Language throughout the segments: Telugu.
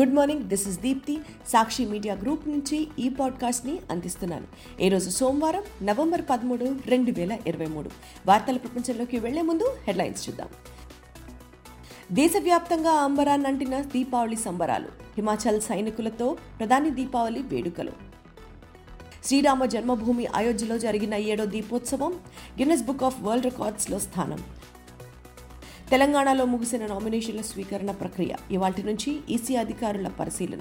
Good morning this is Deepti. Sakshi media group నుంచి ఈ పాడ్కాస్ట్ని అందిస్తున్నాను. ఈరోజు సోమవారం నవంబర్ పదమూడు రెండు వేల ఇరవై మూడు. వార్తల ప్రపంచంలోకి వెళ్ళే ముందు హెడ్లైన్స్ చూద్దాం. దేశవ్యాప్తంగా అంబరాన్నంటిన దీపావళి సంబరాలు హిమాచల్ సైనికులతో ప్రధాని దీపావళి వేడుకలు. శ్రీరామ జన్మభూమి అయోధ్యలో జరిగిన ఏడో దీపోత్సవం గిన్నెస్ బుక్ ఆఫ్ వరల్డ్ రికార్డ్స్లో స్థానం. తెలంగాణలో ముగిసిన నామినేషన్ల స్వీకరణ ప్రక్రియ. ఇవాటి నుంచి ఈసీ అధికారుల పరిశీలన.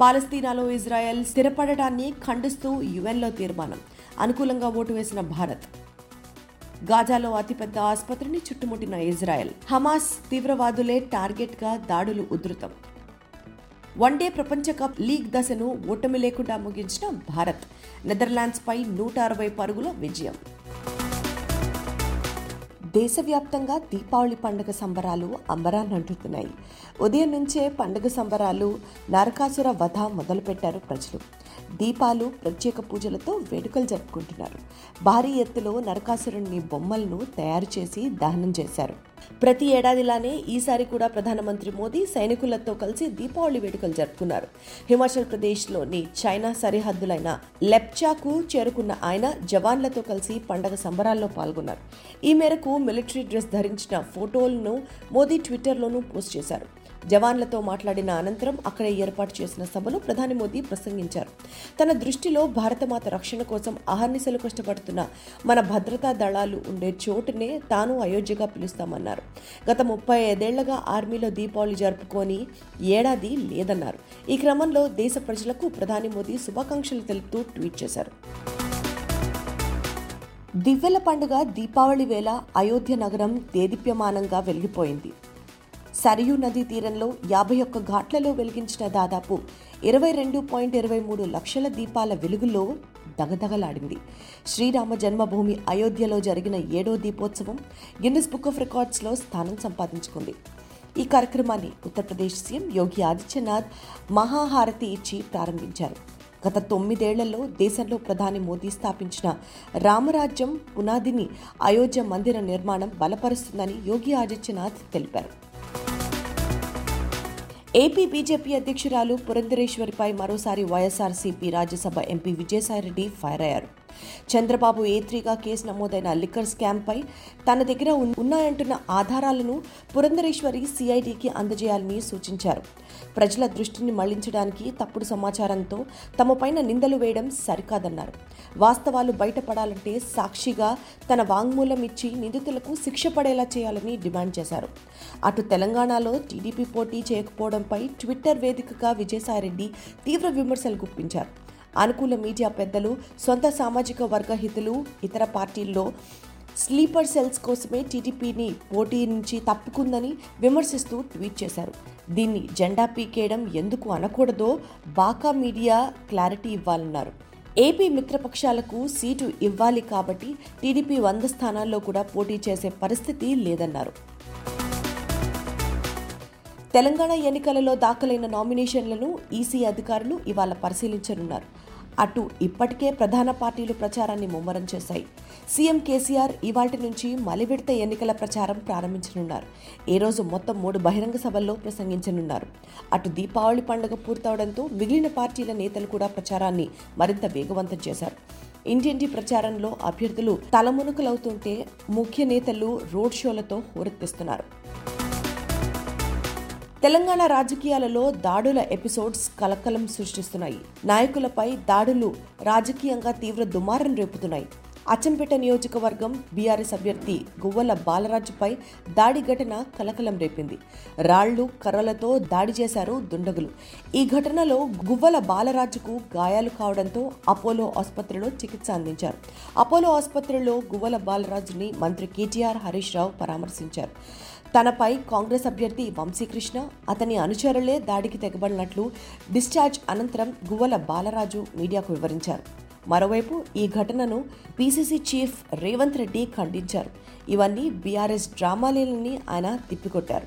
పాలస్తీనాలో ఇజ్రాయెల్ స్థిరపడటాన్ని ఖండిస్తూ యుఎన్లో తీర్మానం. అనుకూలంగా ఓటు వేసిన భారత్. గాజాలో అతిపెద్ద ఆసుపత్రిని చుట్టుముట్టిన ఇజ్రాయెల్. హమాస్ తీవ్రవాదులే టార్గెట్గా దాడులు ఉధృతం. వన్డే ప్రపంచ కప్ లీగ్ దశను ఓటమి లేకుండా ముగించిన భారత్. నెదర్లాండ్స్పై నూట అరవై పరుగుల విజయం. దేశవ్యాప్తంగా దీపావళి పండుగ సంబరాలు అంబరాన్నంటుతున్నాయి ఉదయం నుంచే పండుగ సంబరాలు నరకాసుర వధ మొదలుపెట్టారు ప్రజలు. దీపాలు ప్రత్యేక పూజలతో వేడుకలు జరుపుకుంటున్నారు. భారీ ఎత్తులో నరకాసురుని బొమ్మలను తయారు చేసి దహనం చేశారు. ప్రతి ఏడాదిలానే ఈసారి కూడా ప్రధానమంత్రి మోదీ సైనికులతో కలిసి దీపావళి వేడుకలు జరుపుకున్నారు. హిమాచల్ ప్రదేశ్లోని చైనా సరిహద్దులైన లెప్చాకు చేరుకున్న ఆయన జవాన్లతో కలిసి పండగ సంబరాల్లో పాల్గొన్నారు. ఈ మేరకు మిలిటరీ డ్రెస్ ధరించిన ఫోటోలను మోదీ ట్విట్టర్లోనూ పోస్ట్ చేశారు. జవాన్లతో మాట్లాడిన అనంతరం అక్కడ ఏర్పాటు చేసిన సభలో ప్రధాని మోదీ ప్రసంగించారు. తన దృష్టిలో భారతమాత రక్షణ కోసం అహర్నిశలు కష్టపడుతున్న మన భద్రతా దళాలు ఉండే చోటునే తాను అయోధ్యగా పిలుస్తామన్నారు. గత ముప్పై ఐదేళ్ళగా ఆర్మీలో దీపావళి జరుపుకొని ఏడాది లేదన్నారు. ఈ క్రమంలో దేశ ప్రజలకు ప్రధాని మోదీ శుభాకాంక్షలు తెలుపుతూ ట్వీట్ చేశారు. దివ్యల పండుగ దీపావళి వేళ అయోధ్య నగరం దేదీప్యమానంగా వెలిగిపోయింది. సరియు నదీ తీరంలో యాభై ఒక్క ఘాట్లలో వెలిగించిన దాదాపు ఇరవై రెండు పాయింట్ ఇరవై మూడు లక్షల దీపాల వెలుగులో దగదగలాడింది. శ్రీరామ జన్మభూమి అయోధ్యలో జరిగిన ఏడో దీపోత్సవం గిన్నెస్ బుక్ ఆఫ్ రికార్డ్స్లో స్థానం సంపాదించుకుంది. ఈ కార్యక్రమాన్ని ఉత్తరప్రదేశ్ సీఎం యోగి ఆదిత్యనాథ్ మహాహారతి ఇచ్చి ప్రారంభించారు. గత తొమ్మిదేళ్ళలో దేశంలో ప్రధాని మోదీ స్థాపించిన రామరాజ్యం పునాదిని అయోధ్య మందిర నిర్మాణం బలపరుస్తుందని యోగి ఆదిత్యనాథ్ తెలిపారు. ఏపీ బీజేపీ అధ్యక్షురాలు పురంధరేశ్వరిపై మరోసారి YSRCP Rajya Sabha MP Vijayasai Reddy fire అయ్యారు. చంద్రబాబు ఏ త్రీగా కేసు నమోదైన లిక్కర్ స్కామ్పై తన దగ్గర ఉన్నాయంటున్న ఆధారాలను పురంధరేశ్వరి సిఐడికి అందజేయాలని సూచించారు. ప్రజల దృష్టిని మళ్ళించడానికి తప్పుడు సమాచారంతో తమపైన నిందలు వేయడం సరికాదన్నారు. వాస్తవాలు బయటపడాలంటే సాక్షిగా తన వాంగ్మూలం ఇచ్చి నిందితులకు శిక్ష పడేలా చేయాలని డిమాండ్ చేశారు. అటు తెలంగాణలో టీడీపీ పోటీ చేయకపోవడంపై ట్విట్టర్ వేదికగా విజయసాయిరెడ్డి తీవ్ర విమర్శలు గుప్పించారు. అనుకూల మీడియా పెద్దలు సొంత సామాజిక వర్గ హితులు ఇతర పార్టీల్లో స్లీపర్ సెల్స్ కోసమే టీడీపీని పోటీ నుంచి తప్పుకుందని విమర్శిస్తూ ట్వీట్ చేశారు. దీన్ని జెండా పీకేయడం ఎందుకు అనకూడదో బాకా మీడియా క్లారిటీ ఇవ్వాలన్నారు. ఏపీ మిత్రపక్షాలకు సీటు ఇవ్వాలి కాబట్టి టీడీపీ వంద స్థానాల్లో కూడా పోటీ చేసే పరిస్థితి లేదన్నారు. తెలంగాణ ఎన్నికలలో దాఖలైన నామినేషన్లను ఈసీ అధికారులు ఇవాళ పరిశీలించనున్నారు. అటు ఇప్పటికే ప్రధాన పార్టీలు ప్రచారాన్ని ముమ్మరం చేశాయి. సీఎం కేసీఆర్ ఇవాటి నుంచి మలివిడత ఎన్నికల ప్రచారం ప్రారంభించనున్నారు. ఈ రోజు మొత్తం మూడు బహిరంగ సభల్లో ప్రసంగించనున్నారు. అటు దీపావళి పండుగ పూర్తవడంతో మిగిలిన పార్టీల నేతలు కూడా ప్రచారాన్ని మరింత వేగవంతం చేశారు. ఇంటింటి ప్రచారంలో అభ్యర్థులు తలమునుకలవుతుంటే ముఖ్య నేతలు రోడ్ షోలతో హోరెత్తిస్తున్నారు. తెలంగాణ రాజకీయాలలో దాడుల ఎపిసోడ్స్ కలకలం సృష్టిస్తున్నాయి. నాయకులపై దాడులు రాజకీయంగా తీవ్ర దుమారం రేపుతున్నాయి. అచ్చంపేట నియోజకవర్గం బీఆర్ఎస్ అభ్యర్థి గువ్వల బాలరాజుపై దాడి ఘటన కలకలం రేపింది. రాళ్ళు కర్రలతో దాడి చేశారు దుండగులు. ఈ ఘటనలో గువ్వల బాలరాజుకు గాయాలు కావడంతో అపోలో ఆసుపత్రిలో చికిత్స అందించారు. అపోలో ఆసుపత్రిలో గువ్వల బాలరాజుని మంత్రి కేటీఆర్ హరీష్ రావు పరామర్శించారు. తనపై కాంగ్రెస్ అభ్యర్థి వంశీకృష్ణ అతని అనుచరులే దాడికి తెగబడినట్లు డిశ్చార్జ్ అనంతరం గువ్వల బాలరాజు మీడియాకు వివరించారు. మరోవైపు ఈ ఘటనను పీసీసీ చీఫ్ రేవంత్ రెడ్డి ఖండించారు. ఇవన్నీ బీఆర్ఎస్ డ్రామాలేనని ఆయన తిప్పికొట్టారు.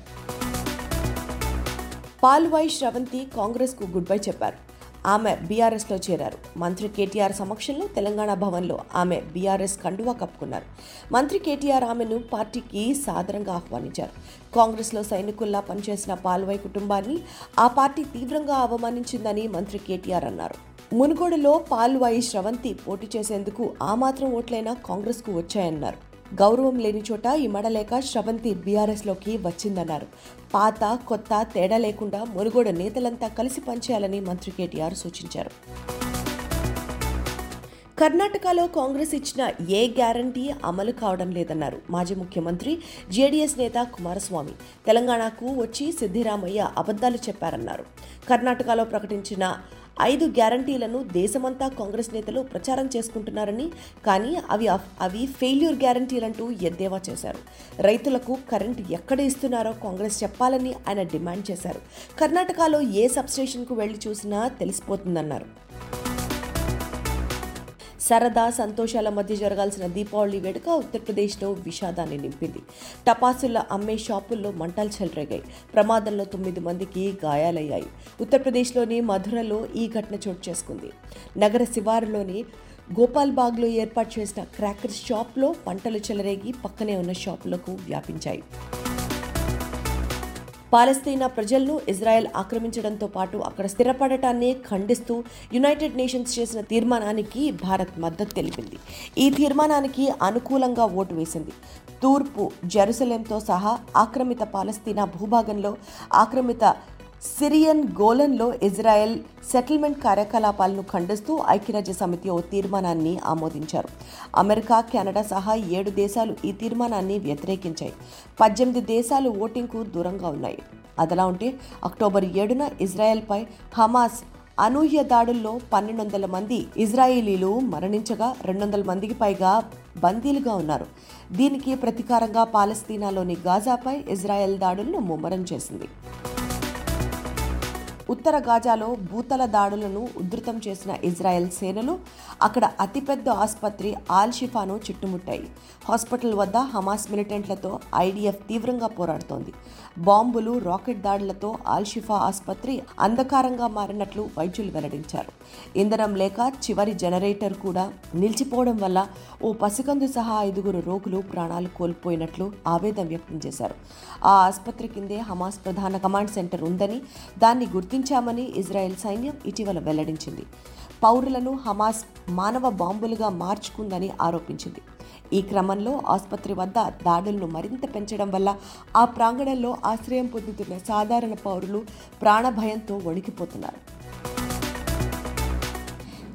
పాల్వాయి శ్రవంతి కాంగ్రెస్కు గుడ్ బై చెప్పారు. ఆమె బీఆర్ఎస్లో చేరారు. మంత్రి కేటీఆర్ సమక్షంలో తెలంగాణ భవన్లో ఆమె బీఆర్ఎస్ కండువా కప్పుకున్నారు. మంత్రి కేటీఆర్ ఆమెను పార్టీకి సాదరంగా ఆహ్వానించారు. కాంగ్రెస్లో సైనికుల్లా పనిచేసిన పాల్వై కుటుంబాన్ని ఆ పార్టీ తీవ్రంగా అవమానించిందని మంత్రి కేటీఆర్ అన్నారు. మునుగోడులో పాల్వాయి శ్రవంతి పోటీ చేసేందుకు ఆ మాత్రం ఓట్లైనా కాంగ్రెస్కు వచ్చాయన్నారు. గౌరవం లేని చోట ఇమడలేక శ్రవంతి బీఆర్ఎస్లోకి వచ్చిందన్నారు. పాత కొత్త తేడా లేకుండా మునుగోడు నేతలంతా కలిసి పనిచేయాలని మంత్రి కేటీఆర్ సూచించారు. కర్ణాటకలో కాంగ్రెస్ ఇచ్చిన ఏ గ్యారంటీ అమలు కావడం లేదన్నారు మాజీ ముఖ్యమంత్రి జేడీఎస్ నేత కుమారస్వామి. తెలంగాణకు వచ్చి సిద్దిరామయ్య అబద్ధాలు చెప్పారన్నారు. కర్ణాటకలో ప్రకటించిన ఐదు గ్యారంటీలను దేశమంతా కాంగ్రెస్ నేతలు ప్రచారం చేసుకుంటున్నారని కానీ అవి అవి ఫెయిల్యూర్ గ్యారంటీలంటూ ఎద్దేవా చేశారు. రైతులకు కరెంట్ ఎక్కడ ఇస్తున్నారో కాంగ్రెస్ చెప్పాలని ఆయన డిమాండ్ చేశారు. కర్ణాటకలో ఏ సబ్స్టేషన్కు వెళ్ళి చూసినా తెలిసిపోతుందన్నారు. సరదా సంతోషాల మధ్య జరగాల్సిన దీపావళి వేడుక ఉత్తరప్రదేశ్లో విషాదాన్ని నింపింది. టపాసుల అమ్మే షాపుల్లో మంటలు చెలరేగాయి. ప్రమాదంలో తొమ్మిది మందికి గాయాలయ్యాయి. ఉత్తరప్రదేశ్లోని మధురలో ఈ ఘటన చోటు చేసుకుంది. నగర శివారులోని గోపాల్బాగ్లో ఏర్పాటు చేసిన క్రాకర్ షాప్లో పంటలు చెలరేగి పక్కనే ఉన్న షాపులకు వ్యాపించాయి. పాలస్తీనా ప్రజలను ఇజ్రాయెల్ ఆక్రమించడంతో పాటు అక్కడ స్థిరపడటాన్ని ఖండిస్తూ యునైటెడ్ నేషన్స్ చేసిన తీర్మానానికి భారత్ మద్దతు తెలిపింది. ఈ తీర్మానానికి అనుకూలంగా ఓటు వేసింది. తూర్పు జెరూసలేంతో సహా ఆక్రమిత పాలస్తీనా భూభాగంలో ఆక్రమిత సిరియన్ గోలన్లో ఇజ్రాయెల్ సెటిల్మెంట్ కార్యకలాపాలను ఖండిస్తూ ఐక్యరాజ్య సమితి ఓ తీర్మానాన్ని ఆమోదించారు. అమెరికా కెనడా సహా ఏడు దేశాలు ఈ తీర్మానాన్ని వ్యతిరేకించాయి. పద్దెనిమిది దేశాలు ఓటింగ్కు దూరంగా ఉన్నాయి. అదలా ఉంటే అక్టోబర్ ఏడున ఇజ్రాయెల్పై హమాస్ అనూహ్య దాడుల్లో పన్నెండు వందల మంది ఇజ్రాయేలీలు మరణించగా రెండు వందల మందికి పైగా బందీలుగా ఉన్నారు. దీనికి ప్రతీకారంగా పాలస్తీనాలోని గాజాపై ఇజ్రాయెల్ దాడులను ముమ్మరం చేసింది. ఉత్తర గాజాలో భూతల దాడులను ఉధృతం చేసిన ఇజ్రాయెల్ సేనలు అక్కడ అతిపెద్ద ఆసుపత్రి ఆల్ షిఫాను చుట్టుముట్టాయి. హాస్పిటల్ వద్ద హమాస్ మిలిటెంట్లతో ఐడిఎఫ్ తీవ్రంగా పోరాడుతోంది. బాంబులు రాకెట్ దాడులతో ఆల్ షిఫా ఆసుపత్రి అంధకారంగా మారినట్లు వైద్యులు వెల్లడించారు. ఇంధనం లేక చివరి జనరేటర్ కూడా నిలిచిపోవడం వల్ల ఓ పసికందు సహా ఐదుగురు రోగులు ప్రాణాలు కోల్పోయినట్లు ఆవేదన వ్యక్తం చేశారు. ఆ ఆసుపత్రి కిందే హమాస్ ప్రధాన కమాండ్ సెంటర్ ఉందని దాన్ని గుర్తించామని ఇజ్రాయెల్ సైన్యం ఇటీవల వెల్లడించింది. పౌరులను హమాస్ మానవ బాంబులుగా మార్చుకుందని ఆరోపించింది. ఈ క్రమంలో ఆసుపత్రి వద్ద దాడులను మరింత పెంచడం వల్ల ఆ ప్రాంగణంలో ఆశ్రయం పొందుతున్న సాధారణ పౌరులు ప్రాణభయంతో వణికిపోతున్నారు.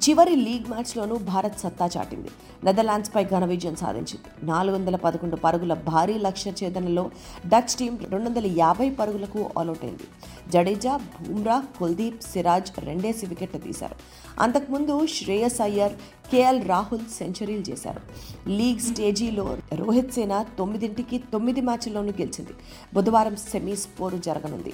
చివరి లీగ్ మ్యాచ్లోనూ భారత్ సత్తా చాటింది. నెదర్లాండ్స్పై ఘన విజయం సాధించింది. నాలుగు వందల పదకొండు పరుగుల భారీ లక్ష్య ఛేదనలో డచ్ టీం రెండు వందల యాభై పరుగులకు ఆల్అౌట్ అయింది జడేజా బూమ్రా కుల్దీప్ సిరాజ్ రెండేసి వికెట్లు తీశారు. అంతకుముందు శ్రేయస్ అయ్యర్ కేఎల్ రాహుల్ సెంచరీలు చేశారు. లీగ్ స్టేజీలో రోహిత్ సేన తొమ్మిదింటికి తొమ్మిది మ్యాచ్ల్లోనూ గెలిచింది. బుధవారం సెమీస్ పోరు జరగనుంది.